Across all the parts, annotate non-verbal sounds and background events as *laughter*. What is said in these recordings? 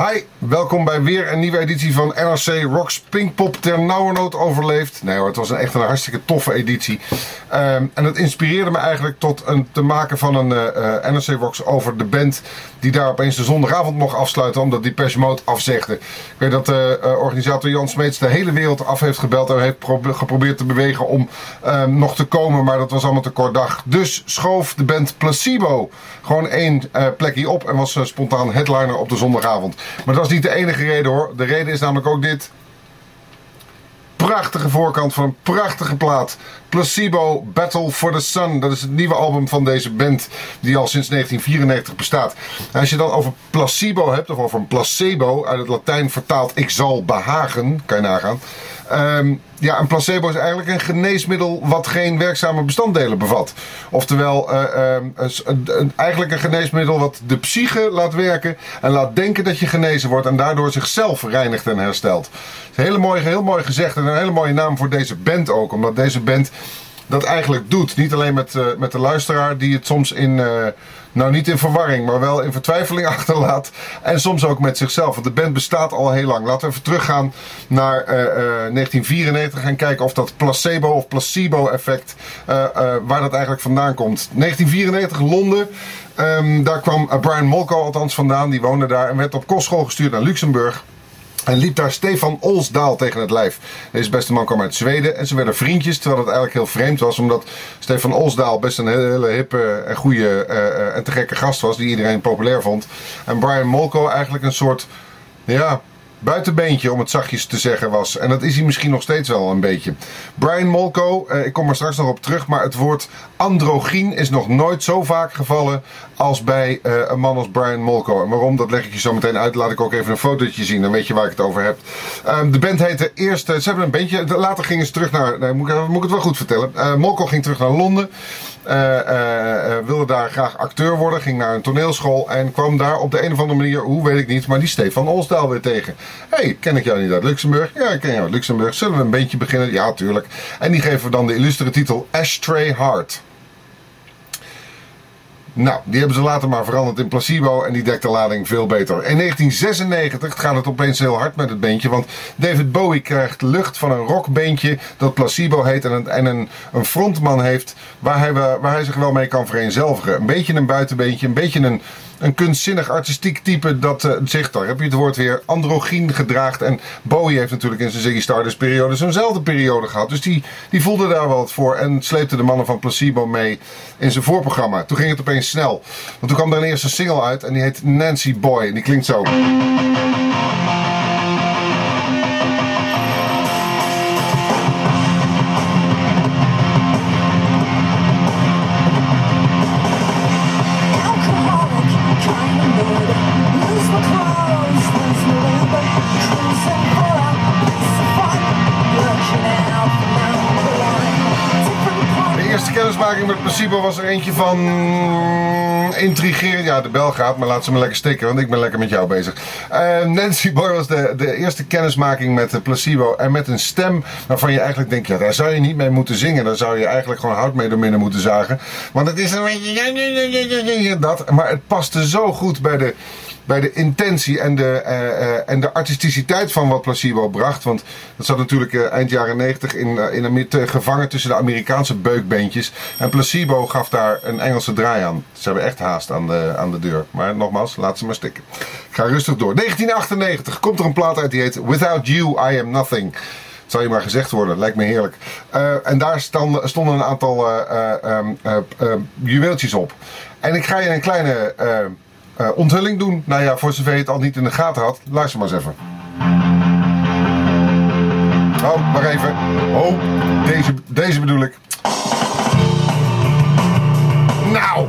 はい。Welkom bij weer een nieuwe editie van NRC Rocks Pinkpop ter nauwernood overleefd. Nee hoor, het was echt een hartstikke toffe editie. Ehm, en het inspireerde me eigenlijk tot een, te maken van een uh, NRC Rocks over de band die daar opeens de zondagavond mocht afsluiten omdat die Mode afzegde. Ik weet dat de uh, organisator Jan Smeets de hele wereld af heeft gebeld en heeft geprobeerd te bewegen om ehm, nog te komen, maar dat was allemaal te kort dag. Dus schoof de band Placebo gewoon één plekje op en was spontaan headliner op de zondagavond. Maar dat is niet de enige reden hoor. De reden is namelijk ook dit. Prachtige voorkant van een prachtige plaat. Placebo Battle for the Sun. Dat is het nieuwe album van deze band die al sinds 1994 bestaat. En als je dan over placebo hebt, of over een placebo, uit het Latijn vertaald ik zal behagen, kan je nagaan. Um, ja, een placebo is eigenlijk een geneesmiddel wat geen werkzame bestanddelen bevat. Oftewel, uh, uh, eigenlijk een geneesmiddel wat de psyche laat werken en laat denken dat je genezen wordt en daardoor zichzelf reinigt en herstelt. Een hele mooie, heel mooi gezegd en een hele mooie naam voor deze band ook, omdat deze band dat eigenlijk doet. Niet alleen met, uh, met de luisteraar die het soms in, uh, nou niet in verwarring, maar wel in vertwijfeling *laughs* achterlaat. En soms ook met zichzelf. Want de band bestaat al heel lang. Laten we even teruggaan naar uh, 1994 en kijken of dat placebo of placebo effect, waar dat eigenlijk vandaan komt. 1994 Londen. Um, daar kwam Brian Molko althans vandaan. Die woonde daar en werd op kostschool gestuurd naar Luxemburg. En liep daar Stefan Olsdaal tegen het lijf. Deze beste man kwam uit Zweden en ze werden vriendjes. Terwijl het eigenlijk heel vreemd was, omdat Stefan Olsdaal best een hele, hippe en goede uh, en te gekke gast was. Die iedereen populair vond. En Brian Molko eigenlijk een soort, ja, buitenbeentje, om het zachtjes te zeggen, was. En dat is hij misschien nog steeds wel een beetje. Brian Molko, eh, ik kom er straks nog op terug, maar het woord androgyn is nog nooit zo vaak gevallen als bij eh, een man als Brian Molko. En waarom, dat leg ik je zo meteen uit. Laat ik ook even een fotootje zien, dan weet je waar ik het over heb. Um, de band heette eerst, ze hebben een bandje, later gingen ze terug naar, moet, ik, moet ik het wel goed vertellen. Uh, Molko ging terug naar Londen. Uh, wilde daar graag acteur worden, ging naar een toneelschool en kwam daar op de een of andere manier, hoe weet ik niet, maar die Stefan Olsdaal weer tegen. Hé, hey, ken ik jou niet uit Luxemburg? Ja, ik ken jou uit Luxemburg. Zullen we een beetje beginnen? Ja, tuurlijk. En die geven we dan de illustere titel Ashtray Heart. Nou, die hebben ze later maar veranderd in placebo en die dekt de lading veel beter. In 1996 gaat het opeens heel hard met het beentje, want David Bowie krijgt lucht van een rockbeentje dat placebo heet en een, en een, een frontman heeft waar hij, waar hij zich wel mee kan vereenzelvigen. Een beetje een buitenbeentje, een beetje een een kunstzinnig artistiek type dat uh, zich, daar heb je het woord weer, androgyn gedraagt. En Bowie heeft natuurlijk in zijn Ziggy Stardust periode zo'nzelfde periode gehad. Dus die, die voelde daar wel wat voor en sleepte de mannen van Placebo mee in zijn voorprogramma. Toen ging het opeens snel. Want toen kwam er een eerste single uit en die heet Nancy Boy. En die klinkt zo. Met Placebo was er eentje van intrigerend. Ja, de bel gaat, maar laat ze me lekker stikken, want ik ben lekker met jou bezig. Uh, Nancy Boy was de, de eerste kennismaking met de Placebo en met een stem waarvan je eigenlijk denkt, ja, daar zou je niet mee moeten zingen. Daar zou je eigenlijk gewoon hout mee door moeten zagen. Want het is een beetje dat, maar het paste zo goed bij de bij de intentie en de, uh, uh, en de artisticiteit van wat Placebo bracht. Want dat zat natuurlijk uh, eind jaren 90 in, in een, gevangen tussen de Amerikaanse beukbeentjes. En Placebo gaf daar een Engelse draai aan. Ze hebben echt haast aan de, aan de deur. Maar nogmaals, laat ze maar stikken. Ik ga rustig door. 1998 komt er een plaat uit die heet Without You I Am Nothing zal je maar gezegd worden. Lijkt me heerlijk. En daar stonden, stonden een aantal uh, juweeltjes op. En ik ga je een kleine uh, onthulling doen. Nou ja, voor zover je het al niet in de gaten had, luister maar eens even. Oh, maar even. Oh, deze, deze bedoel ik. Nou!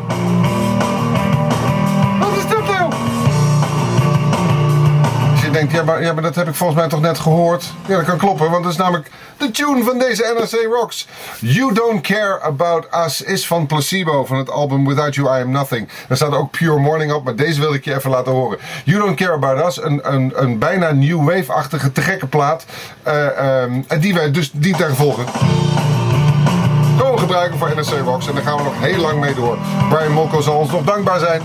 Ja maar, ja, maar dat heb ik volgens mij toch net gehoord. Ja, dat kan kloppen, want dat is namelijk de tune van deze NRC Rocks. You Don't Care About Us is van Placebo van het album Without You I Am Nothing. Daar staat ook Pure Morning op, maar deze wil ik je even laten horen. You Don't Care About Us, een, een, een bijna new wave-achtige te gekke plaat. Uh, um, en die wij dus die volgen gebruiken voor NRC Rocks. En daar gaan we nog heel lang mee door. Brian Molko zal ons nog dankbaar zijn.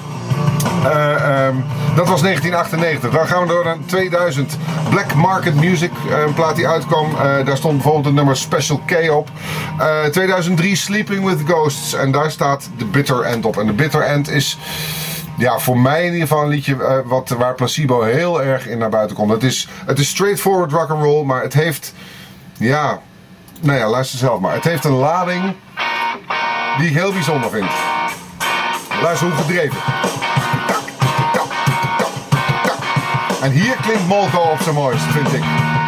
Uh, um, dat was 1998. Dan gaan we door naar 2000. Black Market Music, een plaat die uitkwam. Uh, daar stond bijvoorbeeld het nummer Special K op. 2003 Sleeping with Ghosts. En daar staat The Bitter End op. En The Bitter End is ja, voor mij in ieder geval een liedje wat, waar Placebo heel erg in naar buiten komt. Het is, het is straightforward rock and roll, maar het heeft, ja, nou ja, luister zelf maar. Het heeft een lading die ik heel bijzonder vind. Luister hoe gedreven. En hier klinkt Molko op zijn mooist, vind ik.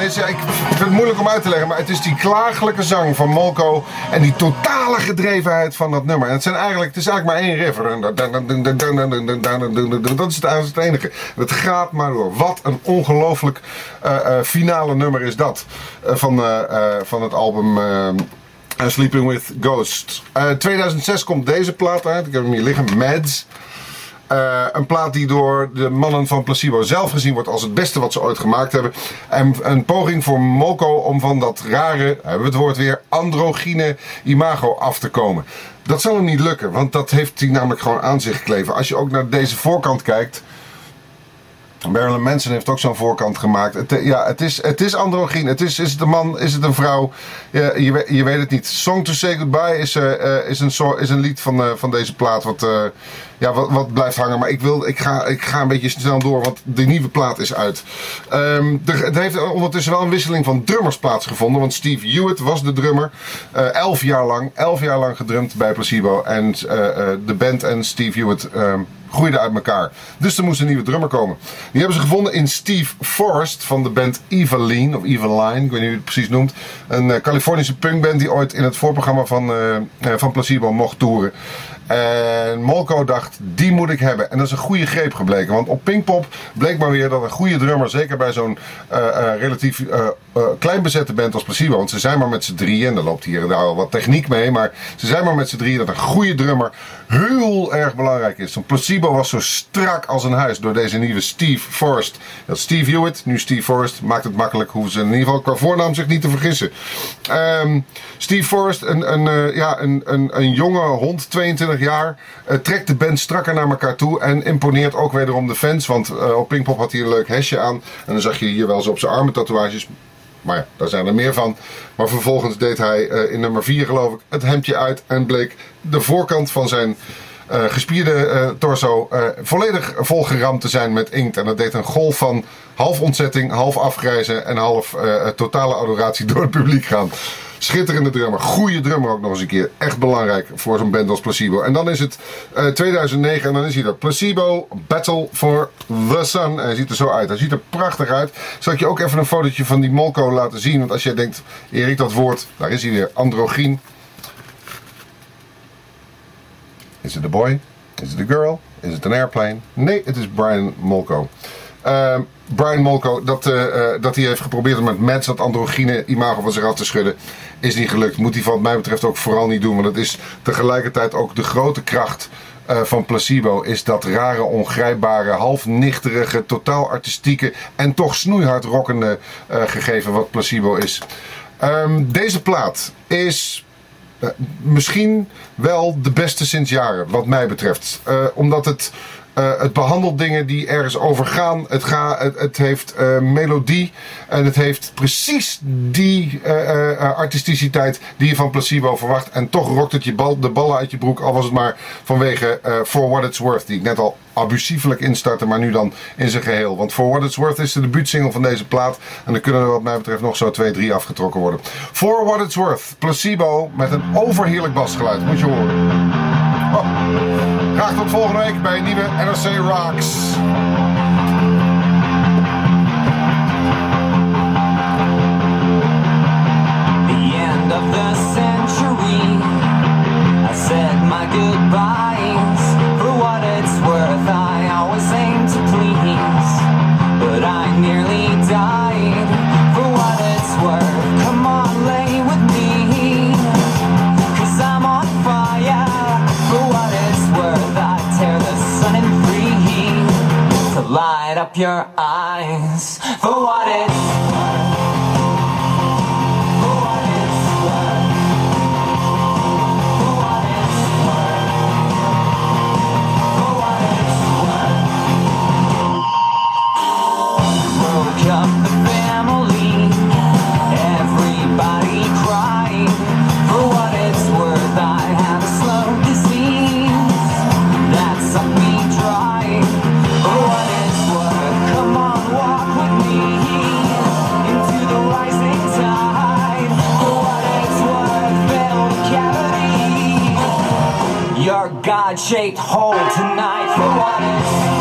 Is, ik vind het moeilijk om uit te leggen, maar het is die klagelijke zang van Molko en die totale gedrevenheid van dat nummer. En het, zijn eigenlijk, het is eigenlijk maar één riff. Dat is het, enige. Het gaat maar door. Wat een ongelooflijk uh, uh, finale nummer is dat uh, van, van het album. Sleeping with Ghosts. 2006 komt deze plaat uit. Ik heb hem hier liggen. Mads. Uh, een plaat die door de mannen van Placebo zelf gezien wordt als het beste wat ze ooit gemaakt hebben. En een poging voor Moko om van dat rare, hebben we het woord weer, androgyne imago af te komen. Dat zal hem niet lukken, want dat heeft hij namelijk gewoon aan zich gekleven. Als je ook naar deze voorkant kijkt. Marilyn Manson heeft ook zo'n voorkant gemaakt. Het, ja, het is, het is androgyn. Het is, is het een man? Is het een vrouw? Je, je weet het niet. Song to Say Goodbye is, uh, is, een, is een lied van, uh, van deze plaat. Wat, ja, wat, wat blijft hangen. Maar ik, wil, ik, ga, ik ga een beetje snel door, want de nieuwe plaat is uit. Um, er, er, heeft ondertussen wel een wisseling van drummers plaatsgevonden. Want Steve Hewitt was de drummer. Elf jaar lang. Elf jaar lang gedrumd bij Placebo. En de band en Steve Hewitt um, groeiden uit elkaar. Dus er moest een nieuwe drummer komen. Die hebben ze gevonden in Steve Forrest van de band Eveline. Of Eveline, ik weet niet hoe je het precies noemt. Een uh, Californische punkband die ooit in het voorprogramma van, van Placebo mocht toeren. En Molko dacht, die moet ik hebben. En dat is een goede greep gebleken. Want op Pinkpop bleek maar weer dat een goede drummer, zeker bij zo'n uh, uh, relatief uh, klein bezette band als Placebo, want ze zijn maar met z'n drieën, en er loopt hier en daar al wat techniek mee, maar ze zijn maar met z'n drieën, dat een goede drummer heel erg belangrijk is. Zo'n Placebo was zo strak als een huis door deze nieuwe Steve Forrest. Dat Steve Hewitt, nu Steve Forrest, maakt het makkelijk, hoeven ze in ieder geval qua voornaam zich niet te vergissen. Um, Steve Forrest, een, een, ja, een, een, een jonge hond, 22 jaar. Uh, trekt de band strakker naar elkaar toe. En imponeert ook wederom de fans. Want uh, op Pinkpop had hij een leuk hesje aan. En dan zag je hier wel eens op zijn armen tatoeages. Maar ja, daar zijn er meer van. Maar vervolgens deed hij uh, in nummer 4 geloof ik het hemdje uit. En bleek de voorkant van zijn gespierde torso volledig volgeramd te zijn met inkt. En dat deed een golf van half ontzetting, half afgrijzen en half totale adoratie *laughs* door het publiek gaan. Schitterende drummer. Goede drummer ook nog eens een keer. Echt belangrijk voor zo'n band als Placebo. En dan is het uh, 2009 en dan is hij er. Placebo Battle for the Sun. Hij ziet er zo uit. Hij ziet er prachtig uit. Zal ik je ook even een fotootje van die Molko laten zien. Want als jij denkt, Erik, dat woord, daar is hij weer. Androgyn. Is het a boy? Is het a girl? Is het een airplane? Nee, het is Brian Molko. Uh, Brian Molko, dat, uh, dat hij heeft geprobeerd om met Mads dat androgyne imago van zich af te schudden, is niet gelukt. Moet hij van wat mij betreft ook vooral niet doen. Want het is tegelijkertijd ook de grote kracht uh, van Placebo. Is dat rare, ongrijpbare, half nichterige, totaal artistieke en toch snoeihard rockende gegeven wat Placebo is. Um, deze plaat is misschien wel de beste sinds jaren, wat mij betreft. omdat het Uh, het behandelt dingen die ergens over gaan. Het, het, het heeft uh, melodie. En het heeft precies die uh, artisticiteit die je van placebo verwacht. En toch rokt het je bal, de ballen uit je broek. Al was het maar vanwege For What It's Worth. Die ik net al abusiefelijk instartte. Maar nu dan in zijn geheel. Want For What It's Worth is de debuutsingle van deze plaat. En dan kunnen er wat mij betreft nog zo twee, drie afgetrokken worden. For What It's Worth. Placebo met een overheerlijk basgeluid. Moet je horen. Oh. Graag tot volgende week bij nieuwe NRC Rocks. Your eyes. For what it's worth. What odd-shaped hole tonight for what?